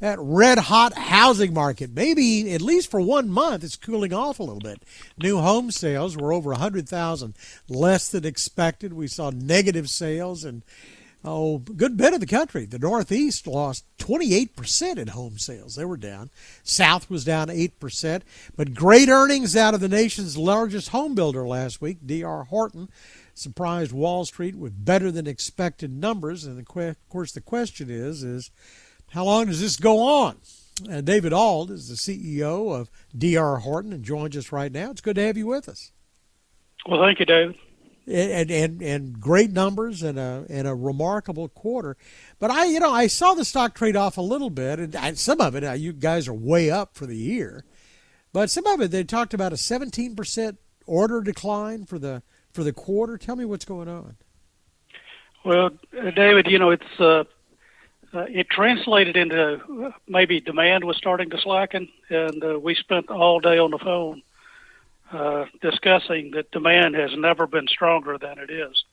that red hot housing market. Maybe at least for one month, it's cooling off a little bit. New home sales were over 100,000 less than expected. We saw negative sales and oh, good bit of the country. The Northeast lost 28% in home sales. They were down. South was down 8%. But great earnings out of the nation's largest home builder last week, D.R. Horton, surprised Wall Street with better than expected numbers. And of course, the question is, is how long does this go on? Uh, David Auld is the CEO of DR Horton and joins us right now. It's good to have you with us. Well, thank you, David. And and and great numbers and a and a remarkable quarter, but I you know I saw the stock trade off a little bit, and some of it uh, you guys are way up for the year, but some of it they talked about a 17 percent order decline for the for the quarter. Tell me what's going on. Well, David, you know it's uh, uh, it translated into uh, maybe demand was starting to slacken, and uh, we spent all day on the phone uh, discussing that demand has never been stronger than it is.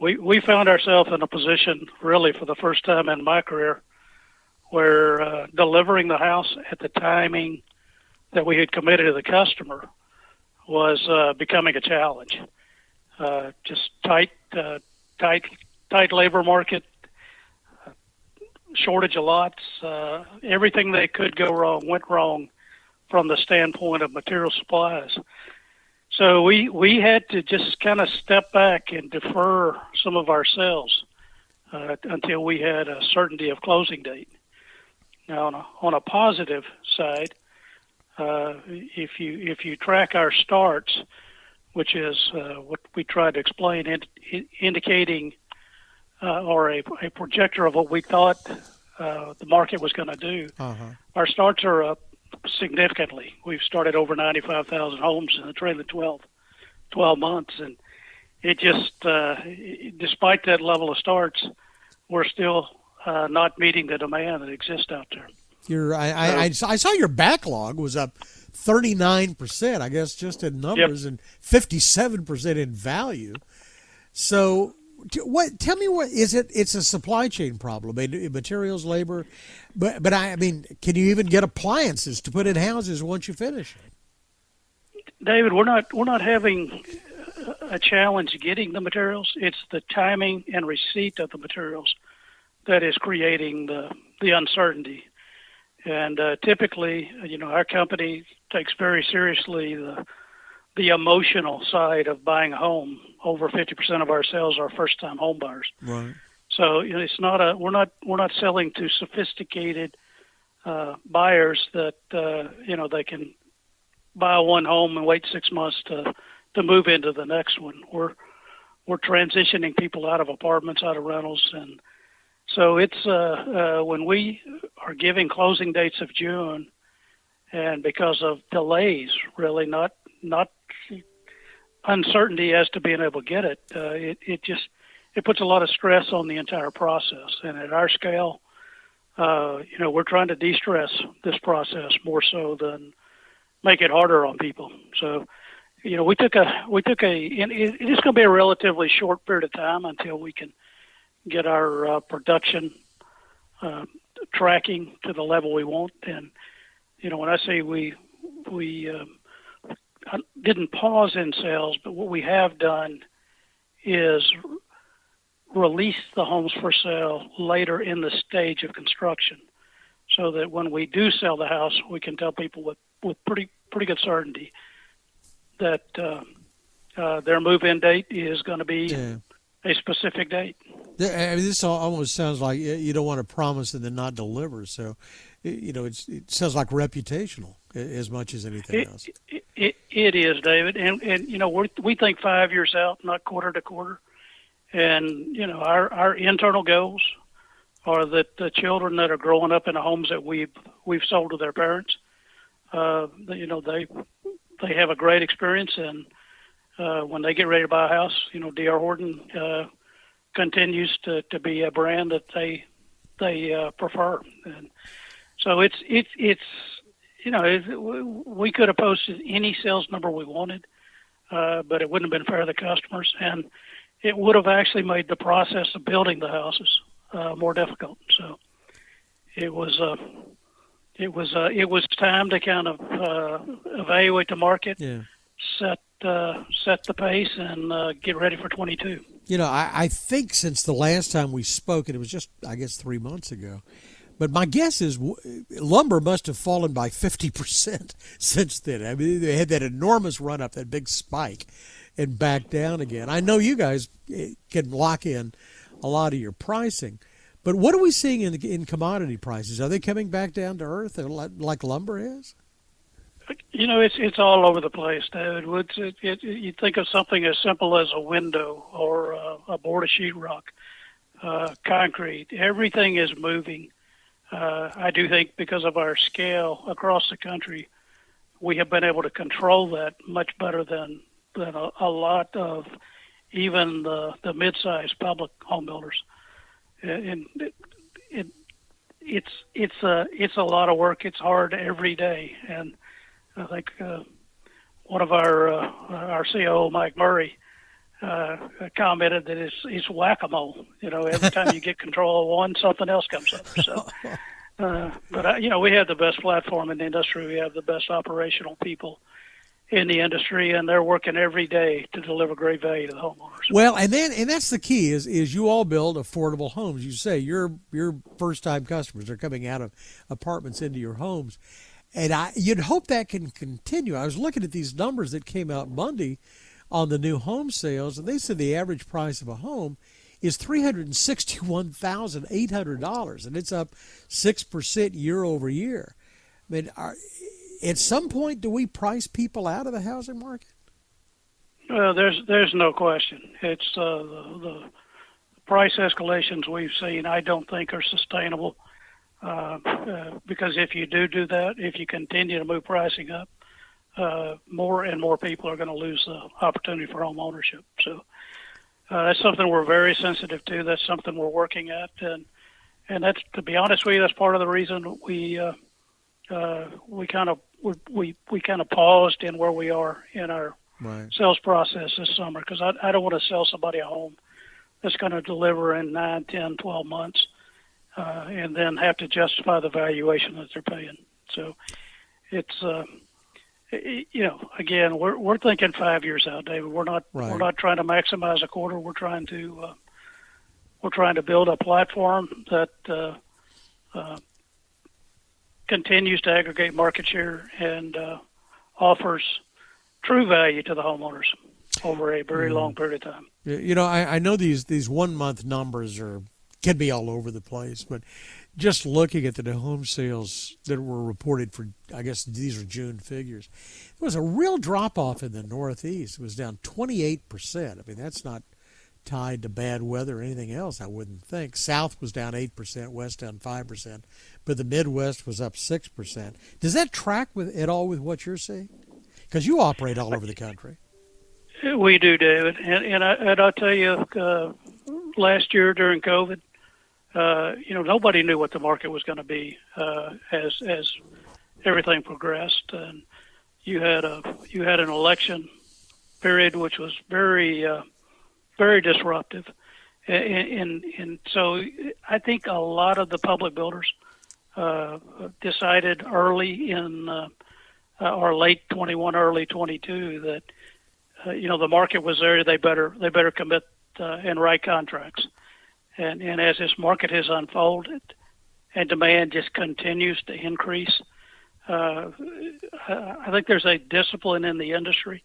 We we found ourselves in a position, really, for the first time in my career, where uh, delivering the house at the timing that we had committed to the customer was uh, becoming a challenge. Just tight, tight, tight labor market, shortage of lots. Uh, everything that could go wrong went wrong from the standpoint of material supplies. So we we had to just kind of step back and defer some of our sales uh, until we had a certainty of closing date. Now, on a, on a positive side, uh, if you if you track our starts, which is uh, what we tried to explain, in, in, indicating uh, or a, a projector of what we thought uh, the market was going to do. Uh-huh. Our starts are up significantly. We've started over 95,000 homes in the trailing 12, 12 months, and it just, uh, despite that level of starts, we're still uh, not meeting the demand that exists out there. Your, I, I, I, I saw your backlog was up 39%, I guess, just in numbers, yep. and 57% in value. So what tell me what is it it's a supply chain problem materials labor but but I, mean can you even get appliances to put in houses once you finish david we're not we're not having a challenge getting the materials. It's the timing and receipt of the materials that is creating the the uncertainty. And uh, typically you know our company takes very seriously the the emotional side of buying a home. Over 50% of our sales are first-time home buyers. Right. So you know, it's not a we're not we're not selling to sophisticated uh, buyers that uh, you know they can buy one home and wait six months to to move into the next one. We're we're transitioning people out of apartments, out of rentals, and so it's uh, uh, when we are giving closing dates of June, and because of delays, really not not uncertainty as to being able to get it, uh, it it just it puts a lot of stress on the entire process. And at our scale, uh, you know, we're trying to de-stress this process more so than make it harder on people. So, you know, we took a we took a it, it's going to be a relatively short period of time until we can get our uh, production uh, tracking to the level we want. And you know, when I say we we um, didn't pause in sales, but what we have done is release the homes for sale later in the stage of construction so that when we do sell the house, we can tell people with, with pretty pretty good certainty that uh, uh, their move-in date is going to be yeah. a specific date. I mean, this almost sounds like you don't want to promise and then not deliver. So, you know, it sounds like reputational as much as anything it, else. It, it, it is, David, and and you know we we think five years out, not quarter to quarter, and you know our our internal goals are that the children that are growing up in the homes that we've we've sold to their parents, uh, you know they they have a great experience, and uh, when they get ready to buy a house, you know D.R. Horton uh, continues to to be a brand that they they uh, prefer, and so it's it's it's you know, we could have posted any sales number we wanted, uh, but it wouldn't have been fair to the customers, and it would have actually made the process of building the houses uh, more difficult. So it was uh, it was uh, it was time to kind of uh, evaluate the market, Yeah. set uh, set the pace, and uh, get ready for 22. You know, I, I think since the last time we spoke, and it was just, I guess, three months ago, but my guess is lumber must have fallen by 50% since then. I mean, they had that enormous run up, that big spike, and back down again. I know you guys eh, can lock in a lot of your pricing, but what are we seeing in, in commodity prices? Are they coming back down to earth like like lumber is? You know, it's it's all over the place, David. It, it, you think of something as simple as a window or uh, a board of sheetrock, uh, concrete. Everything is moving. Uh, I do think because of our scale across the country, we have been able to control that much better than than a, a lot of even the the mid-sized public home builders. And it, it it's it's a it's a lot of work. It's hard every day, and I think uh, one of our uh, our COO Mike Murray uh, commented that it's it's whack-a-mole. You know, every time you get control of one, something else comes up. So, uh, but uh, you know, we have the best platform in the industry. We have the best operational people in the industry, and they're working every day to deliver great value to the homeowners. Well, and then and that's the key is is you all build affordable homes. You say your your first time customers are coming out of apartments into your homes. And I, you'd hope that can continue. I was looking at these numbers that came out Monday on the new home sales, and they said the average price of a home is three hundred and it's up six percent year over year. I mean, are, at some point, do we price people out of the housing market? Well, there's there's no question. It's uh, the, the price escalations we've seen. I don't think are sustainable. Uh, uh, because if you do do that, if you continue to move pricing up, uh, more and more people are going to lose the opportunity for home ownership. So uh, that's something we're very sensitive to. That's something we're working at, and and that's to be honest with you, that's part of the reason we uh, uh, we kind of we we, we kind of paused in where we are in our right. sales process this summer because I, I don't want to sell somebody a home that's going to deliver in nine, ten, twelve months uh, and then have to justify the valuation that they're paying. So it's uh, you know again we're we're thinking five years out, David. We're not right. we're not trying to maximize a quarter. We're trying to uh, we're trying to build a platform that uh, uh, continues to aggregate market share and uh, offers true value to the homeowners over a very mm. long period of time. You know, I, I know these these one month numbers are can be all over the place. But just looking at the home sales that were reported for, I guess these are June figures, there was a real drop off in the Northeast. It was down 28%. I mean, that's not tied to bad weather or anything else, I wouldn't think. South was down 8%, West down 5%, but the Midwest was up 6%. Does that track with at all with what you're seeing? Because you operate all over the country. We do, David. And, and, I, and I'll tell you, uh, last year during COVID, uh, you know, nobody knew what the market was going to be uh, as as everything progressed, and you had a you had an election period which was very uh, very disruptive, and, and and so I think a lot of the public builders uh, decided early in uh, or late 21, early 22 that uh, you know the market was there. They better they better commit uh, and write contracts and, and as this market has unfolded and demand just continues to increase, uh, I think there's a discipline in the industry.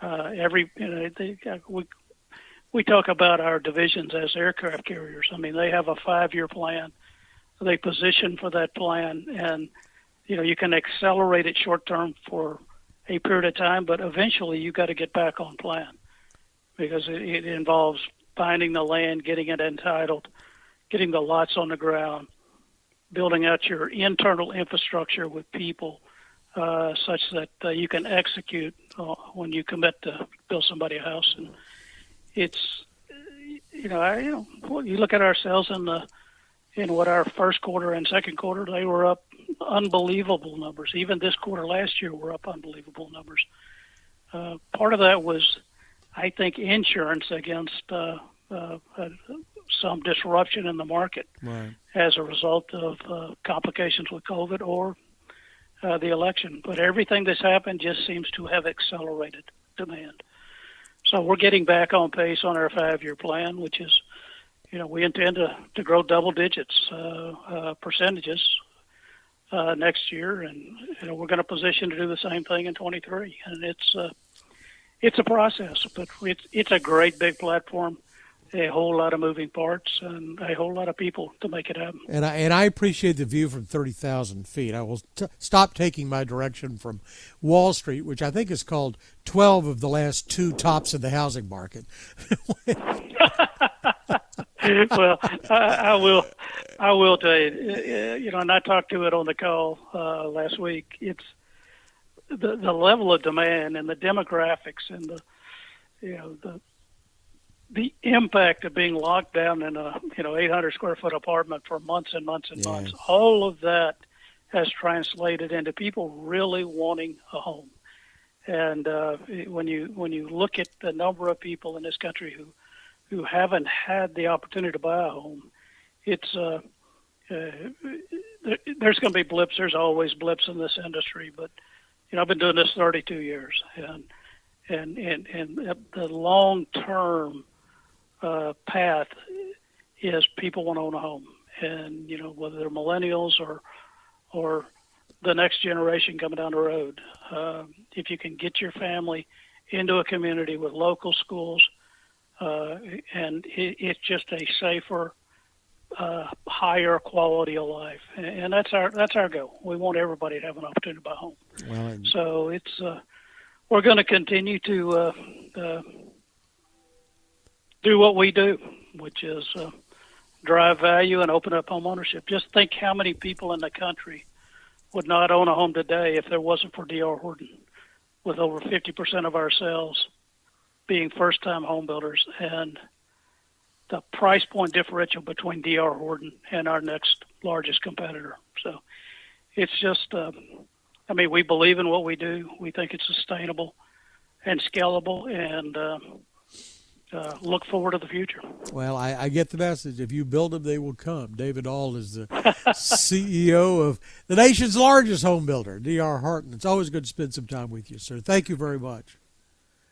Uh, every you know, they, we we talk about our divisions as aircraft carriers. I mean, they have a five-year plan. They position for that plan, and you know you can accelerate it short term for a period of time, but eventually you got to get back on plan because it, it involves finding the land, getting it entitled, getting the lots on the ground, building out your internal infrastructure with people uh, such that uh, you can execute uh, when you commit to build somebody a house. And it's, you know, I, you know, you look at ourselves in the in what our first quarter and second quarter, they were up unbelievable numbers. Even this quarter last year were up unbelievable numbers. Uh, part of that was I think insurance against uh, uh, some disruption in the market right. as a result of uh, complications with COVID or uh, the election. But everything that's happened just seems to have accelerated demand. So we're getting back on pace on our five-year plan, which is, you know, we intend to, to grow double digits uh, uh, percentages uh, next year, and you know we're going to position to do the same thing in 23. And it's uh, it's a process, but it's it's a great big platform a whole lot of moving parts and a whole lot of people to make it happen. And I and I appreciate the view from thirty thousand feet. I will t- stop taking my direction from Wall Street, which I think is called twelve of the last two tops of the housing market. well, I, I, will. I will tell you. Uh, you know, and I talked to it on the call uh, last week. It's the the level of demand and the demographics and the you know the the impact of being locked down in a you know 800 square foot apartment for months and months and months, all of that has translated into people really wanting a home. And uh, when you when you look at the number of people in this country who who haven't had the opportunity to buy a home, it's uh, uh, there's going to be blips. There's always blips in this industry, but you know I've been doing this 32 years, and and and and the long term uh, path is people want to own a home, and you know whether they're millennials or or the next generation coming down the road. Uh, if you can get your family into a community with local schools, uh, and it, it's just a safer, uh, higher quality of life, and that's our that's our goal. We want everybody to have an opportunity to buy a home. Well, so it's uh, we're going to continue to uh, uh, do what we do, which is uh, drive value and open up home ownership. Just think how many people in the country would not own a home today if there wasn't for D.R. Horton, with over 50% of our sales being first-time home builders and the price point differential between D.R. Horton and our next largest competitor. So it's just, uh, I mean, we believe in what we do. We think it's sustainable and scalable, and uh, uh, look forward to the future. Well, I, I, get the message. If you build them, they will come. David Auld is the CEO of the nation's largest home builder, D.R. Horton. It's always good to spend some time with you, sir. Thank you very much.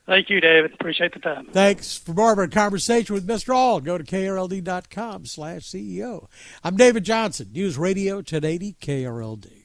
Thank you, David. Appreciate the time. Thanks for more of conversation with Mr. Auld. Go to krld.com slash CEO. I'm David Johnson, News Radio 1080 KRLD.